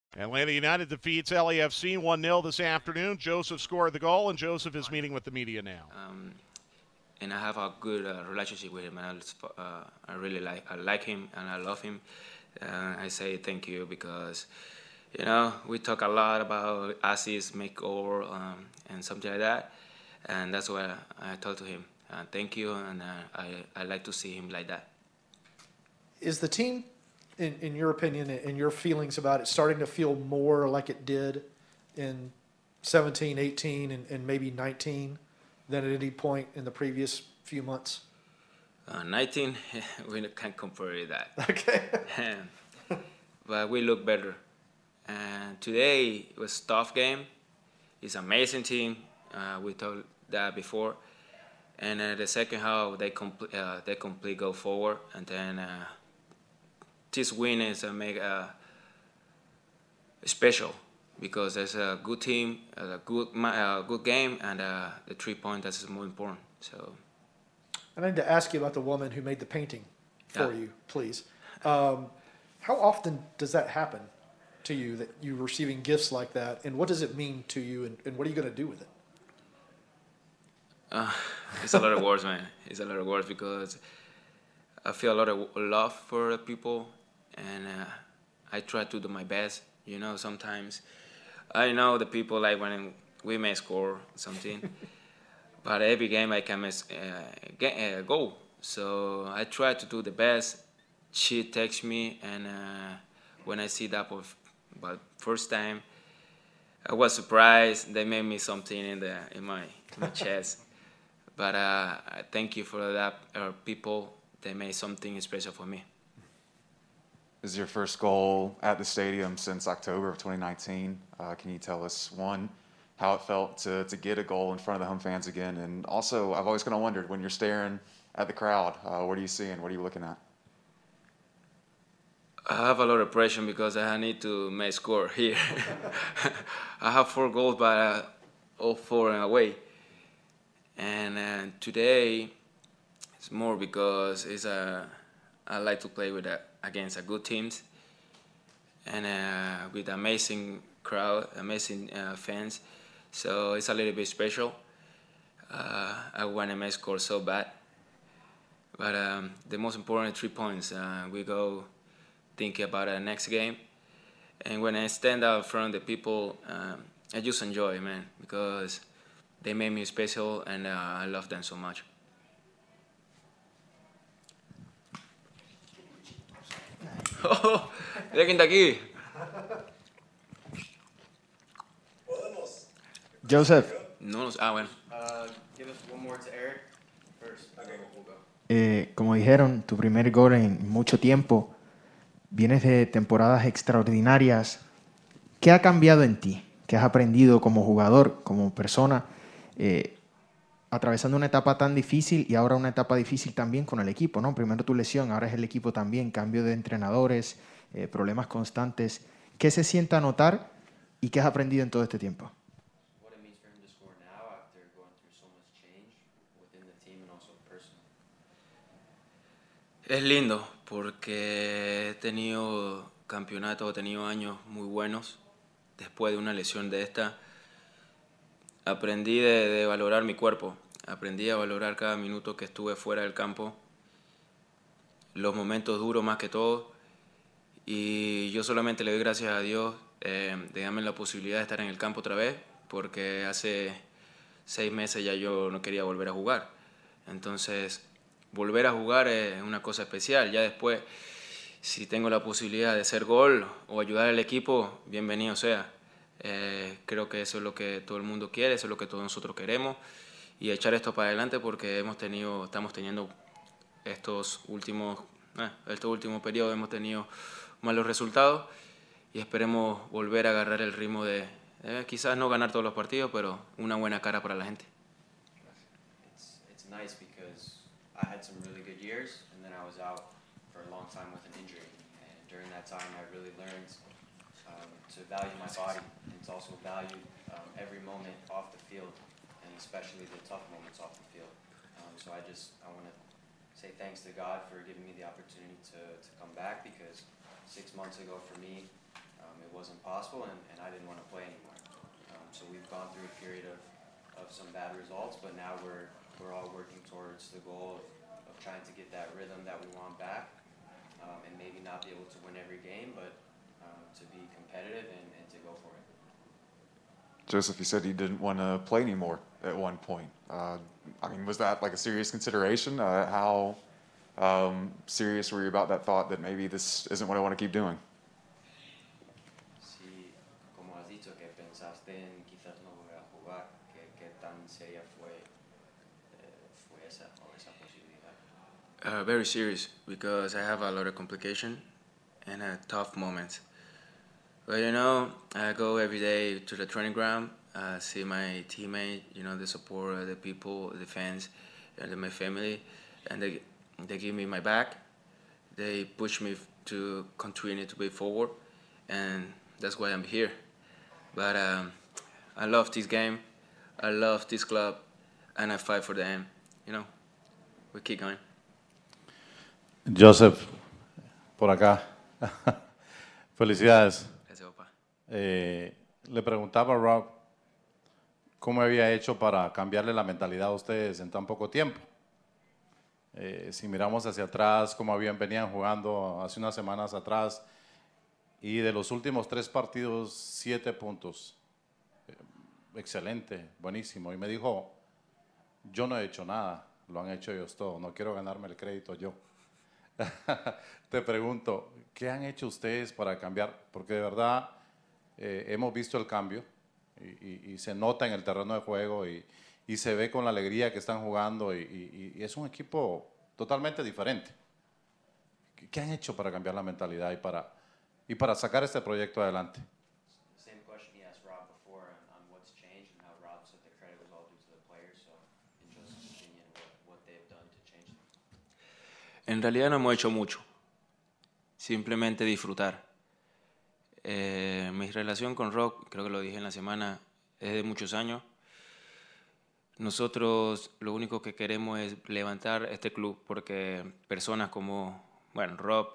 Atlanta United defeats LAFC 1 0 this afternoon. Josef scored the goal, and Josef is meeting with the media now. Um, and I have a good uh, relationship with him, and I, uh, I really like I like him and I love him. Uh, I say thank you because, you know, we talk a lot about assists, makeover, um, and something like that, and that's why I, I told to him, uh, thank you, and uh, I I like to see him like that. Is the team in, in your opinion and your feelings about it starting to feel more like it did in 17, 18, and, and maybe 19 than at any point in the previous few months? Uh, 19, we can't compare that. Okay. but we look better. And today was tough game. It's amazing team. Uh, we told that before. And uh, the second half, they complete uh, they complete go forward, and then uh, this win is uh, make uh, special because it's a good team, a good uh, good game, and uh, the three point that's more important. So. I need to ask you about the woman who made the painting for Yeah. you, please. Um, how often does that happen to you that you're receiving gifts like that, and what does it mean to you, and, and what are you going to do with it? Uh, it's a lot of words, man. It's a lot of words because I feel a lot of love for the people, and uh, I try to do my best. You know, sometimes I know the people like when we may score something, but every game I can miss uh, get a goal. So I try to do the best. She texts me, and uh, when I see that for but first time, I was surprised. They made me something in the in my in my chest. But uh, thank you for that, uh, people. They made something special for me. This is your first goal at the stadium since October of 2019. Uh, can you tell us one? how it felt to, to get a goal in front of the home fans again. And also, I've always kind of wondered when you're staring at the crowd, uh, what are you seeing? What are you looking at? I have a lot of pressure because I need to make score here. I have four goals, but uh, all four in away. And uh, today, it's more because it's a, I like to play with a, against a good teams and uh, with amazing crowd, amazing uh, fans. So it's a little bit special. Uh, I want make score so bad. But um, the most important three points, uh, we go thinking about the next game. And when I stand out of the people, um, I just enjoy, man, because they made me special and uh, I love them so much. Oh, mira quién está aquí. Joseph. No, ah, bueno. Eh, como dijeron, tu primer gol en mucho tiempo. Vienes de temporadas extraordinarias. ¿Qué ha cambiado en ti? ¿Qué has aprendido como jugador, como persona, eh, atravesando una etapa tan difícil y ahora una etapa difícil también con el equipo? ¿no? Primero tu lesión, ahora es el equipo también, cambio de entrenadores, eh, problemas constantes. ¿Qué se sienta a notar y qué has aprendido en todo este tiempo? Es lindo porque he tenido campeonatos, he tenido años muy buenos después de una lesión de esta. Aprendí de, valorar mi cuerpo, aprendí a valorar cada minuto que estuve fuera del campo, los momentos duros más que todo. Y yo solamente le doy gracias a Dios eh, de darme la posibilidad de estar en el campo otra vez, porque hace seis meses ya yo no quería volver a jugar. Entonces, volver a jugar es una cosa especial. Ya después, si tengo la posibilidad de hacer gol o ayudar al equipo, bienvenido sea. Eh, creo que eso es lo que todo el mundo quiere, eso es lo que todos nosotros queremos. Y echar esto para adelante porque hemos tenido, estamos teniendo estos últimos, eh, estos últimos periodos hemos tenido malos resultados y esperemos volver a agarrar el ritmo de eh, quizás no ganar todos los partidos, pero una buena cara para la gente. Um, to value my body also valued um, every moment off the field, and especially the tough moments off the field. Um, so I just I want to say thanks to God for giving me the opportunity to, to come back because six months ago for me, um, it wasn't possible, and, and I didn't want to play anymore. Um, so we've gone through a period of, of some bad results, but now we're we're all working towards the goal of, of trying to get that rhythm that we want back, um, and maybe not be able to win every game, but um, to be competitive and, and to go for it. Josef, you said you didn't want to play anymore at one point. Uh, I mean, was that like a serious consideration? Uh, how um, serious were you about that thought that maybe this isn't what I want to keep doing? Sí, como has dicho que pensaste en quizás no volver a jugar, ¿qué, qué tan seria fue Uh, very serious because I have a lot of complication and uh, tough moments. But you know, I go every day to the training ground, uh, see my teammate, you know, the support, the people, the fans, and my family, and they they give me my back. They push me to continue to be forward, and that's why I'm here. But um, I love this game, I love this club, and I fight for them. You know, we keep going. Josef, por acá. Felicidades. Eh, le preguntaba a Rob cómo había hecho para cambiarle la mentalidad a ustedes en tan poco tiempo. Eh, si miramos hacia atrás, cómo habían, venían jugando hace unas semanas atrás, y de los últimos tres partidos, siete puntos. Eh, excelente, buenísimo. Y me dijo, yo no he hecho nada, lo han hecho ellos todos, no quiero ganarme el crédito yo. Te pregunto, ¿qué han hecho ustedes para cambiar? Porque de verdad eh, hemos visto el cambio y, y- y se nota en el terreno de juego y, y se ve con la alegría que están jugando y, y- y es un equipo totalmente diferente. ¿Qué- ¿Qué han hecho para cambiar la mentalidad y para, y para sacar este proyecto adelante? Same question he asked Rob before on, on what's changed and how Rob said the credit was all due to the players. So, in Joseph's opinion, what, what they've done to change things. En realidad no hemos hecho mucho, simplemente disfrutar. Eh, mi relación con Rock, creo que lo dije en la semana, es de muchos años. Nosotros lo único que queremos es levantar este club porque personas como, bueno, Rob,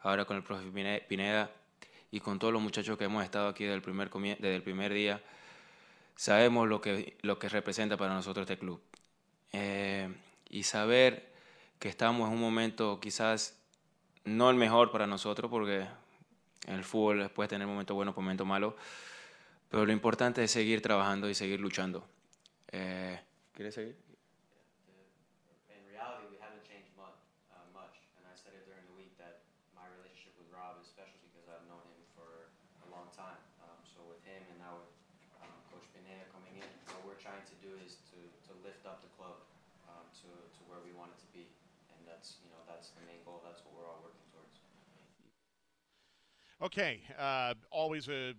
ahora con el profe Pine- Pineda y con todos los muchachos que hemos estado aquí desde el primer, desde el primer día, sabemos lo que, lo que representa para nosotros este club. Eh, y saber que estamos en un momento quizás no el mejor para nosotros, porque en el fútbol puede tener momentos buenos, momentos malos, pero lo importante es seguir trabajando y seguir luchando. Eh, ¿Quieres seguir? Okay, uh, always a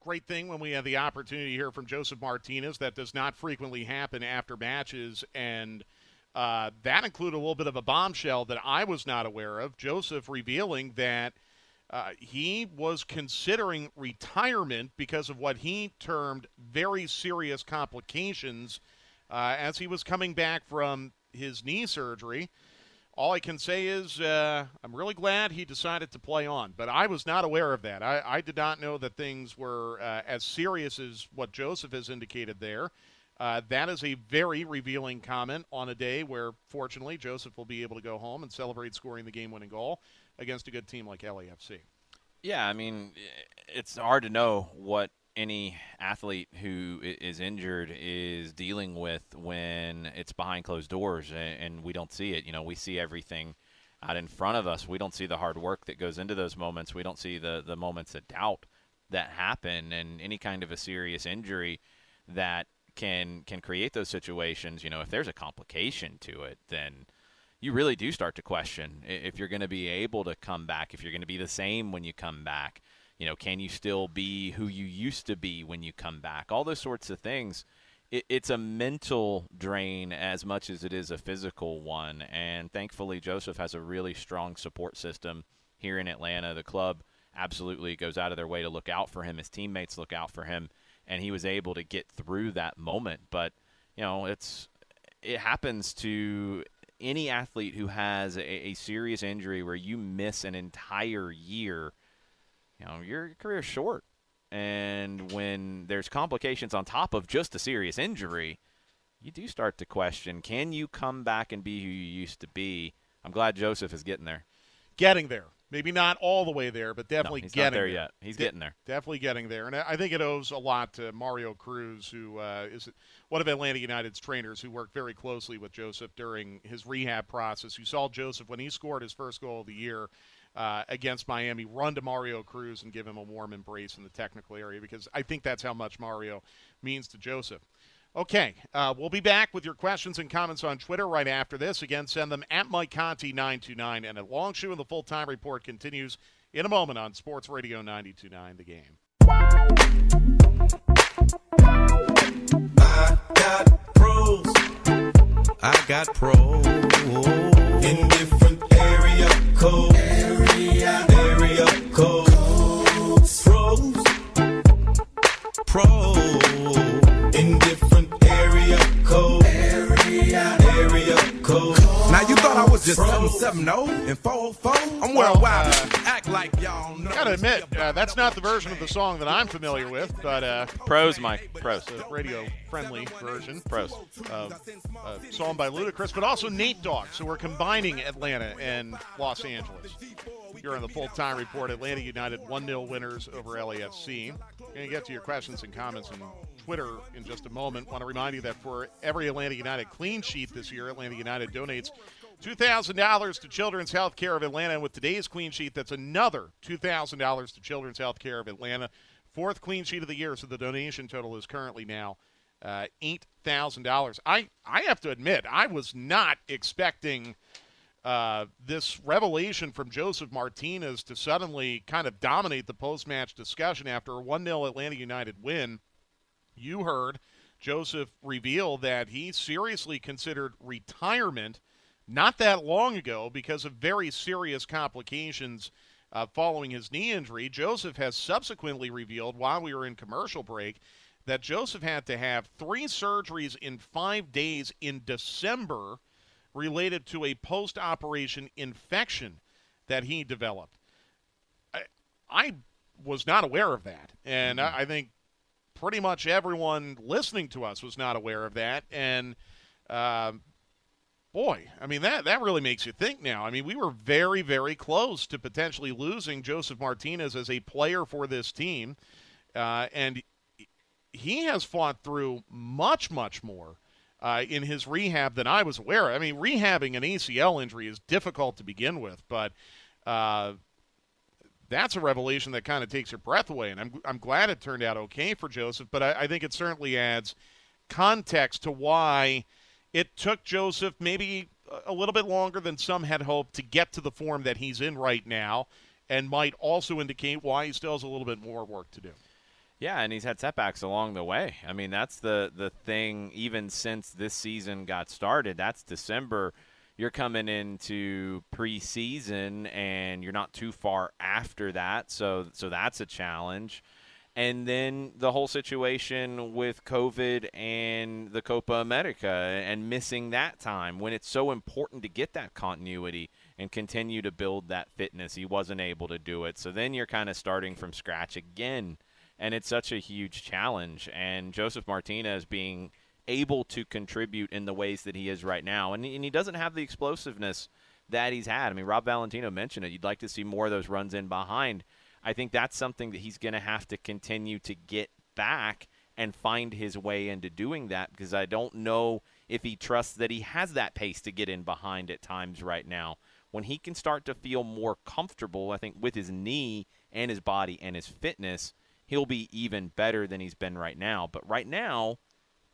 great thing when we have the opportunity to hear from Josef Martinez. That does not frequently happen after matches, and uh, that included a little bit of a bombshell that I was not aware of. Josef revealing that uh, he was considering retirement because of what he termed very serious complications uh, as he was coming back from his knee surgery. All I can say is uh, I'm really glad he decided to play on, but I was not aware of that. I, I did not know that things were uh, as serious as what Josef has indicated there. Uh, that is a very revealing comment on a day where, fortunately, Josef will be able to go home and celebrate scoring the game winning goal against a good team like LAFC. Yeah, I mean, it's hard to know what any athlete who is injured is dealing with when it's behind closed doors and we don't see it. You know, we see everything out in front of us. We don't see the hard work that goes into those moments. We don't see the the moments of doubt that happen and any kind of a serious injury that can can create those situations. You know, if there's a complication to it, then you really do start to question if you're going to be able to come back, if you're going to be the same when you come back. You know, can you still be who you used to be when you come back? All those sorts of things. It, it's a mental drain as much as it is a physical one. And thankfully, Josef has a really strong support system here in Atlanta. The club absolutely goes out of their way to look out for him. His teammates look out for him, and he was able to get through that moment. But you know, it's it happens to any athlete who has a, a serious injury where you miss an entire year. You know, your career's short, and when there's complications on top of just a serious injury, you do start to question: Can you come back and be who you used to be? I'm glad Josef is getting there. Getting there. Maybe not all the way there, but definitely he's not getting there yet. He's getting there. Definitely getting there. And I I think it owes a lot to Mario Cruz, who uh, is one of Atlanta United's trainers who worked very closely with Josef during his rehab process. You saw Josef when he scored his first goal of the year uh, against Miami run to Mario Cruz and give him a warm embrace in the technical area because I think that's how much Mario means to Josef. Okay, uh, we'll be back with your questions and comments on Twitter right after this. Again, send them at Mike Conti 929 and at Longshore and the full time report continues in a moment on Sports Radio 929 The Game. I got pros. I got pros in different area codes. Area, area codes. Pros, pros you thought I was just 770 and 404? I'm worldwide. Act like y'all know. Gotta admit, uh, that's not the version of the song that I'm familiar with, but uh, Pros, Mike. Pros. the radio-friendly version. Pros. Of a song by Ludacris, but also Nate Dogg. So we're combining Atlanta and Los Angeles. You're on the full-time report. Atlanta United 1-0 winners over LAFC. Going to get to your questions and comments in Twitter in just a moment. Want to remind you that for every Atlanta United clean sheet this year, Atlanta United donates $2,000 to Children's Health Care of Atlanta. And with today's clean sheet, that's another $2,000 to Children's Health Care of Atlanta. Fourth clean sheet of the year, so the donation total is currently now uh, $8,000. I, I have to admit, I was not expecting uh, this revelation from Josef Martinez to suddenly kind of dominate the post match discussion after a 1 0 Atlanta United win. You heard Josef reveal that he seriously considered retirement not that long ago because of very serious complications uh, following his knee injury. Josef has subsequently revealed while we were in commercial break that Josef had to have three surgeries in five days in December related to a post operation infection that he developed. I, I, was not aware of that. And mm-hmm. I, I think pretty much everyone listening to us was not aware of that. And um, boy, I mean that that really makes you think now. I mean, we were very very close to potentially losing Josef Martinez as a player for this team, uh, and he has fought through much much more. Uh, in his rehab than I was aware. Of. I mean, rehabbing an ACL injury is difficult to begin with, but uh, that's a revelation that kind of takes your breath away. And I'm, I'm glad it turned out okay for Josef, but I, I think it certainly adds context to why it took Josef maybe a little bit longer than some had hoped to get to the form that he's in right now, and might also indicate why he still has a little bit more work to do. Yeah, and he's had setbacks along the way. I mean, that's the the thing. Even since this season got started, that's December. You're coming into preseason, and you're not too far after that, so so that's a challenge and then the whole situation with COVID and the Copa America and missing that time when it's so important to get that continuity and continue to build that fitness. He wasn't able to do it. So then you're kind of starting from scratch again. And it's such a huge challenge. And Josef Martinez being able to contribute in the ways that he is right now. And, he doesn't have the explosiveness that he's had. I mean, Rob Valentino mentioned it. You'd like to see more of those runs in behind. I think that's something that he's going to have to continue to get back and find his way into doing that because I don't know if he trusts that he has that pace to get in behind at times right now. When he can start to feel more comfortable, I think, with his knee and his body and his fitness, he'll be even better than he's been right now. But right now,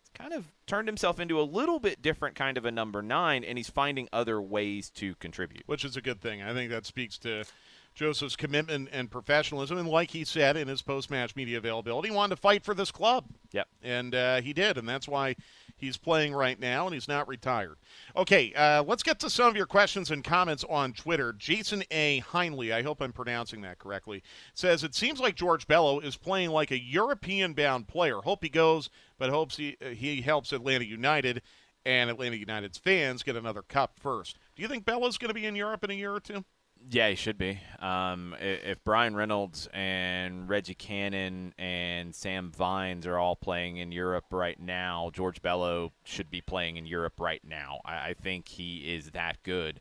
he's kind of turned himself into a little bit different kind of a number nine, and he's finding other ways to contribute. Which is a good thing. I think that speaks to Josef's commitment and professionalism. And like he said in his post match media availability, he wanted to fight for this club. Yep. And uh, he did. And that's why he's playing right now and he's not retired. Okay, uh, let's get to some of your questions and comments on Twitter. Jason A. Heinley, I hope I'm pronouncing that correctly, says it seems like George Bello is playing like a European bound player. Hope he goes, but hopes he, uh, he helps Atlanta United and Atlanta United's fans get another cup first. Do you think Bello's going to be in Europe in a year or two? Yeah, he should be. Um, if Bryan Reynolds and Reggie Cannon and Sam Vines are all playing in Europe right now, George Bello should be playing in Europe right now. I, I think he is that good.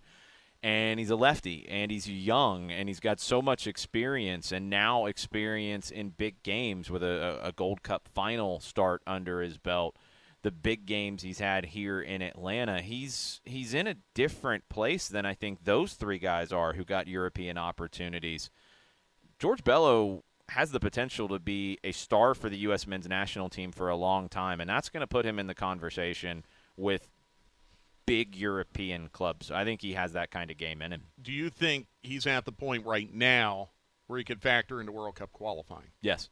And he's a lefty, and he's young, and he's got so much experience, and now experience in big games with a, a Gold Cup final start under his belt the big games he's had here in Atlanta, he's he's in a different place than I think those three guys are who got European opportunities. George Bello has the potential to be a star for the U.S. men's national team for a long time, and that's going to put him in the conversation with big European clubs. I think he has that kind of game in him. Do you think he's at the point right now where he could factor into World Cup qualifying? Yes.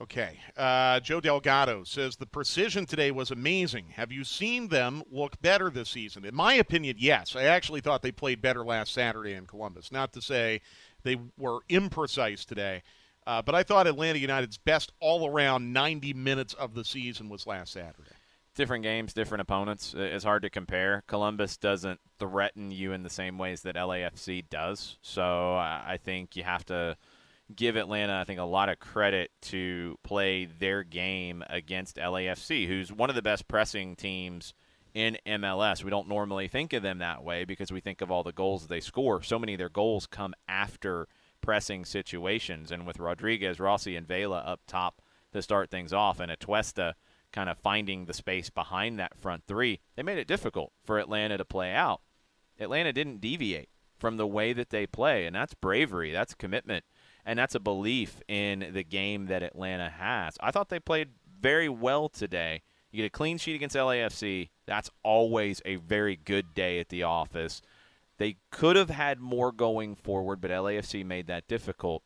Okay. Uh, Joe Delgado says the precision today was amazing. Have you seen them look better this season? In my opinion, yes. I actually thought they played better last Saturday in Columbus. Not to say they were imprecise today, uh, but I thought Atlanta United's best all around 90 minutes of the season was last Saturday. Different games, different opponents. It's hard to compare. Columbus doesn't threaten you in the same ways that LAFC does. So I think you have to give Atlanta, I think, a lot of credit to play their game against LAFC, who's one of the best pressing teams in MLS. We don't normally think of them that way because we think of all the goals they score. So many of their goals come after pressing situations. And with Rodriguez, Rossi, and Vela up top, to start things off, and Atuesta kind of finding the space behind that front three. They made it difficult for Atlanta to play out. Atlanta didn't deviate from the way that they play, and that's bravery, that's commitment, and that's a belief in the game that Atlanta has. I thought they played very well today. You get a clean sheet against LAFC. That's always a very good day at the office. They could have had more going forward, but LAFC made that difficult.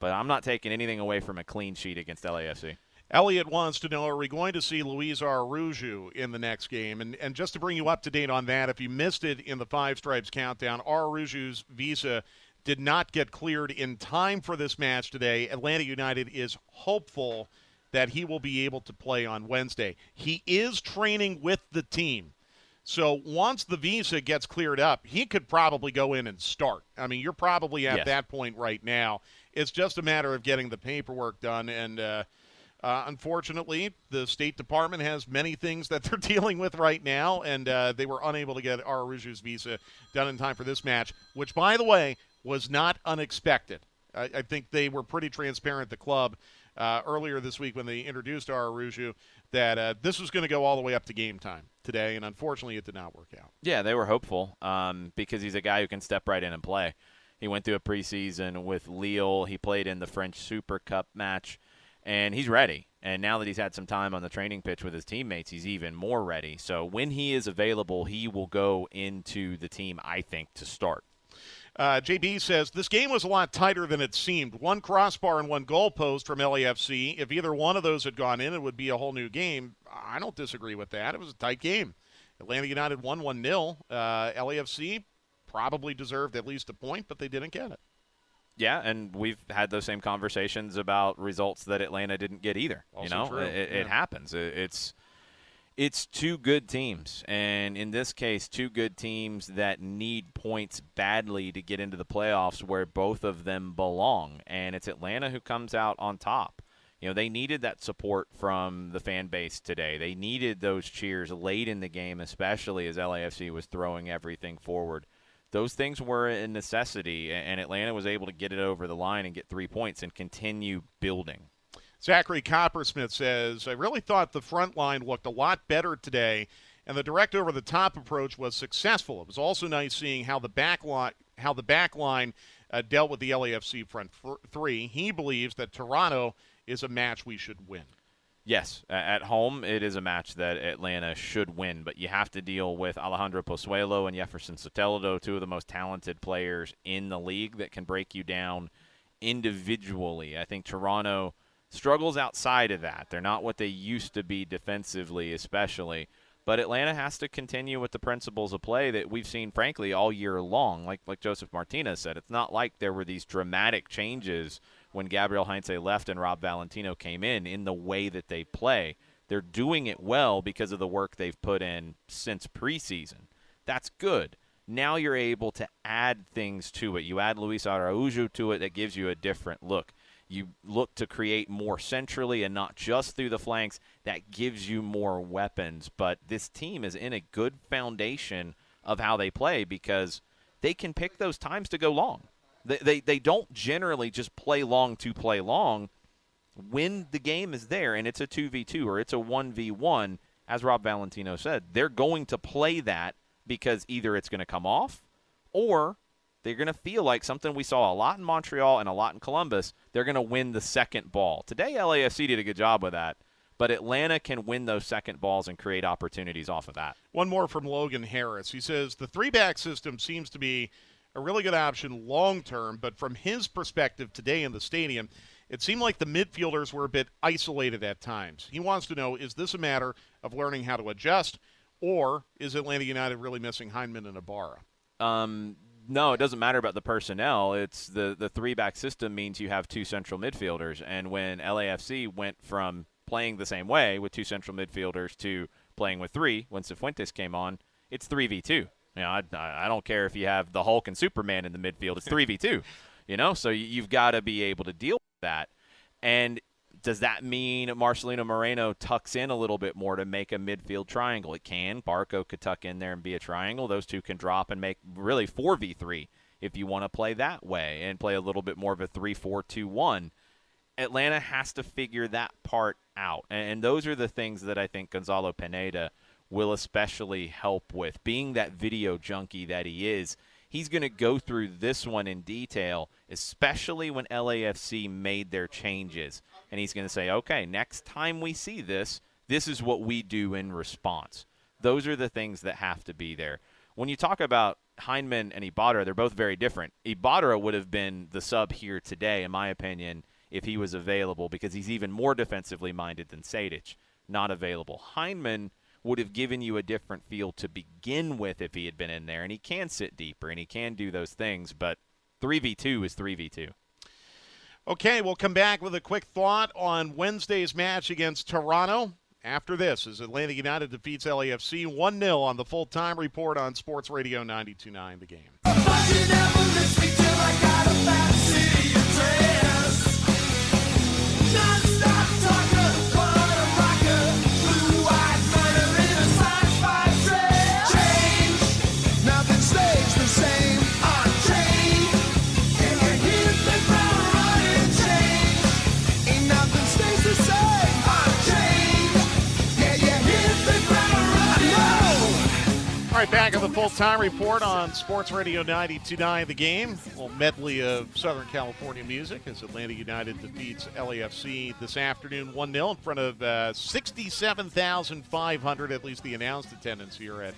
But I'm not taking anything away from a clean sheet against LAFC. Elliot wants to know Are we going to see Luiz Araujo in the next game? And, and just to bring you up to date on that, if you missed it in the Five Stripes countdown, Araujo's visa did not get cleared in time for this match today. Atlanta United is hopeful that he will be able to play on Wednesday. He is training with the team. So once the visa gets cleared up, he could probably go in and start. I mean, you're probably at Yes. that point right now. It's just a matter of getting the paperwork done. And uh, uh, unfortunately, the State Department has many things that they're dealing with right now, and uh, they were unable to get Araujo's visa done in time for this match, which, by the way, was not unexpected. I, I think they were pretty transparent, the club, uh, earlier this week when they introduced Araujo, that uh, this was going to go all the way up to game time today, and unfortunately, it did not work out. Yeah, they were hopeful um, because he's a guy who can step right in and play. He went through a preseason with Lille. He played in the French Super Cup match, and he's ready. And now that he's had some time on the training pitch with his teammates, he's even more ready. So when he is available, he will go into the team, I think, to start. Uh, JB says this game was a lot tighter than it seemed. One crossbar and one goalpost from LAFC. If either one of those had gone in, it would be a whole new game. I don't disagree with that. It was a tight game. Atlanta United won 1 0. Uh, LAFC probably deserved at least a point, but they didn't get it. Yeah, and we've had those same conversations about results that Atlanta didn't get either. you know, it, it yeah. happens. It, it's it's two good teams, and in this case, two good teams that need points badly to get into the playoffs, where both of them belong. And it's Atlanta who comes out on top. You know, they needed that support from the fan base today. They needed those cheers late in the game, especially as LAFC was throwing everything forward those things were a necessity, and Atlanta was able to get it over the line and get three points and continue building. Zachary Coppersmith says, I really thought the front line looked a lot better today, and the direct over the top approach was successful. It was also nice seeing how the back line, how the back line uh, dealt with the LAFC front three. He believes that Toronto is a match we should win. Yes, at home it is a match that Atlanta should win, but you have to deal with Alejandro Pozuelo and Jefferson Soteldo, two of the most talented players in the league that can break you down individually. I think Toronto struggles outside of that. They're not what they used to be defensively, especially. But Atlanta has to continue with the principles of play that we've seen, frankly, all year long. Like like Josef Martinez said, it's not like there were these dramatic changes when Gabriel Heinze left and Rob Valentino came in in the way that they play. They're doing it well because of the work they've put in since preseason. That's good. Now you're able to add things to it. You add Luiz Araujo to it that gives you a different look. You look to create more centrally and not just through the flanks. That gives you more weapons. But this team is in a good foundation of how they play because they can pick those times to go long. They, they, they don't generally just play long to play long. When the game is there and it's a 2v2 or it's a 1v1, as Rob Valentino said, they're going to play that because either it's going to come off or they're going to feel like something we saw a lot in Montreal and a lot in Columbus. They're going to win the second ball. Today, LAFC did a good job with that, but Atlanta can win those second balls and create opportunities off of that. One more from Logan Harris. He says the three back system seems to be a really good option long term, but from his perspective today in the stadium, it seemed like the midfielders were a bit isolated at times. He wants to know is this a matter of learning how to adjust, or is Atlanta United really missing Hyndman and Ibarra? Um, no, it doesn't matter about the personnel. It's the the three back system means you have two central midfielders, and when LAFC went from playing the same way with two central midfielders to playing with three when Cifuentes came on, it's three v two. You know, I, I don't care if you have the Hulk and Superman in the midfield. It's three v two. You know, so you've got to be able to deal with that. And does that mean Marcelino Moreno tucks in a little bit more to make a midfield triangle? It can. Barco could tuck in there and be a triangle. Those two can drop and make really 4v3 if you want to play that way and play a little bit more of a 3 4 2 1. Atlanta has to figure that part out. And those are the things that I think Gonzalo Pineda will especially help with. Being that video junkie that he is, he's going to go through this one in detail, especially when LAFC made their changes. And he's going to say, okay, next time we see this, this is what we do in response. Those are the things that have to be there. When you talk about Hyndman and Ibarra, they're both very different. Ibarra would have been the sub here today, in my opinion, if he was available, because he's even more defensively minded than Sejdic. Not available. Hyndman would have given you a different feel to begin with if he had been in there, and he can sit deeper and he can do those things, but 3v2 is 3v2. Okay, we'll come back with a quick thought on Wednesday's match against Toronto. After this, as Atlanta United defeats LAFC 1 0 on the full time report on Sports Radio 929 The Game. Right, back on the full time report on Sports Radio 929 The Game. A little medley of Southern California music as Atlanta United defeats LAFC this afternoon 1 0 in front of uh, 67,500, at least the announced attendance here at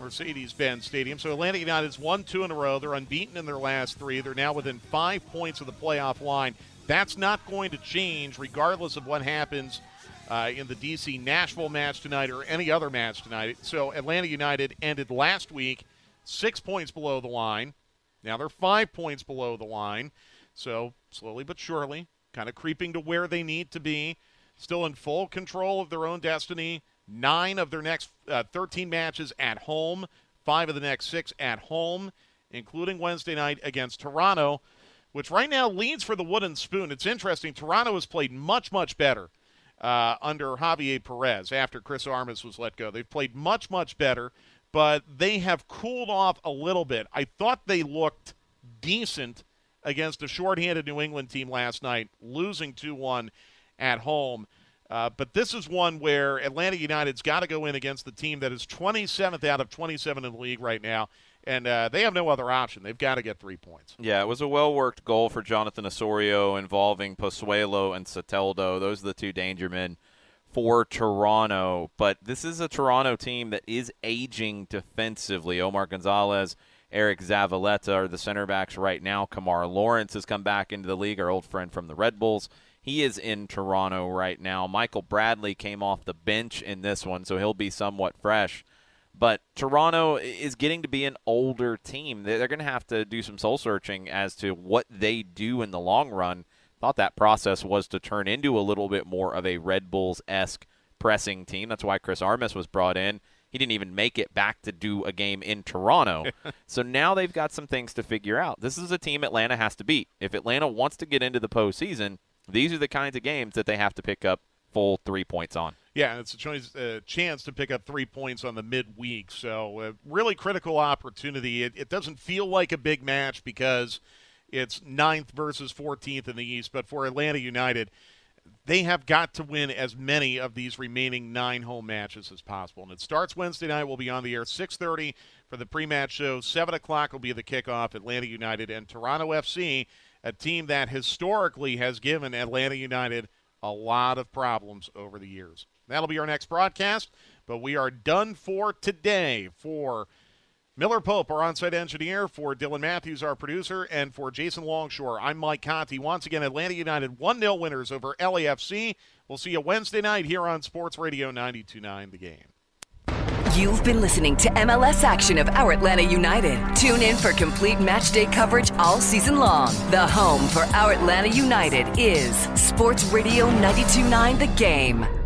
Mercedes Benz Stadium. So Atlanta United's won two in a row. They're unbeaten in their last three. They're now within five points of the playoff line. That's not going to change regardless of what happens uh, in the DC Nashville match tonight or any other match tonight. So Atlanta United ended last week six points below the line. Now they're five points below the line. So slowly but surely, kind of creeping to where they need to be. Still in full control of their own destiny. Nine of their next uh, 13 matches at home, five of the next six at home, including Wednesday night against Toronto, which right now leads for the wooden spoon. It's interesting. Toronto has played much, much better uh, under Javier Perez after Chris Armas was let go. They've played much, much better, but they have cooled off a little bit. I thought they looked decent against a shorthanded New England team last night, losing 2 1 at home. Uh, but this is one where Atlanta United's got to go in against the team that is 27th out of 27 in the league right now and uh, they have no other option. They've got to get three points. Yeah, it was a well worked goal for Jonathan Osorio involving Pozuelo and Soteldo. Those are the two danger men for Toronto. But this is a Toronto team that is aging defensively. Omar Gonzalez, Eric Zavaleta are the center backs right now. Kemar Lawrence has come back into the league, our old friend from the Red Bulls. He is in Toronto right now. Michael Bradley came off the bench in this one, so he'll be somewhat fresh. But Toronto is getting to be an older team. They're going to have to do some soul searching as to what they do in the long run. Thought that process was to turn into a little bit more of a Red Bulls esque pressing team. That's why Chris Armas was brought in. He didn't even make it back to do a game in Toronto. so now they've got some things to figure out. This is a team Atlanta has to beat. If Atlanta wants to get into the postseason, these are the kinds of games that they have to pick up full three points on. Yeah, it's a choice, uh, chance to pick up three points on the midweek. So, uh, really critical opportunity. It, it doesn't feel like a big match because it's ninth versus 14th in the East. But for Atlanta United, they have got to win as many of these remaining nine home matches as possible. And it starts Wednesday night. We'll be on the air 6:30 for the pre-match show. Seven o'clock will be the kickoff. Atlanta United and Toronto FC, a team that historically has given Atlanta United a lot of problems over the years. That'll be our next broadcast, but we are done for today. For Miller Pope, our on-site engineer, for Dylan Matthews, our producer, and for Jason Longshore, I'm Mike Conti. Once again, Atlanta United 1-0 winners over LAFC. We'll see you Wednesday night here on Sports Radio 92.9 The Game. You've been listening to MLS action of our Atlanta United. Tune in for complete matchday coverage all season long. The home for our Atlanta United is Sports Radio 92.9 The Game.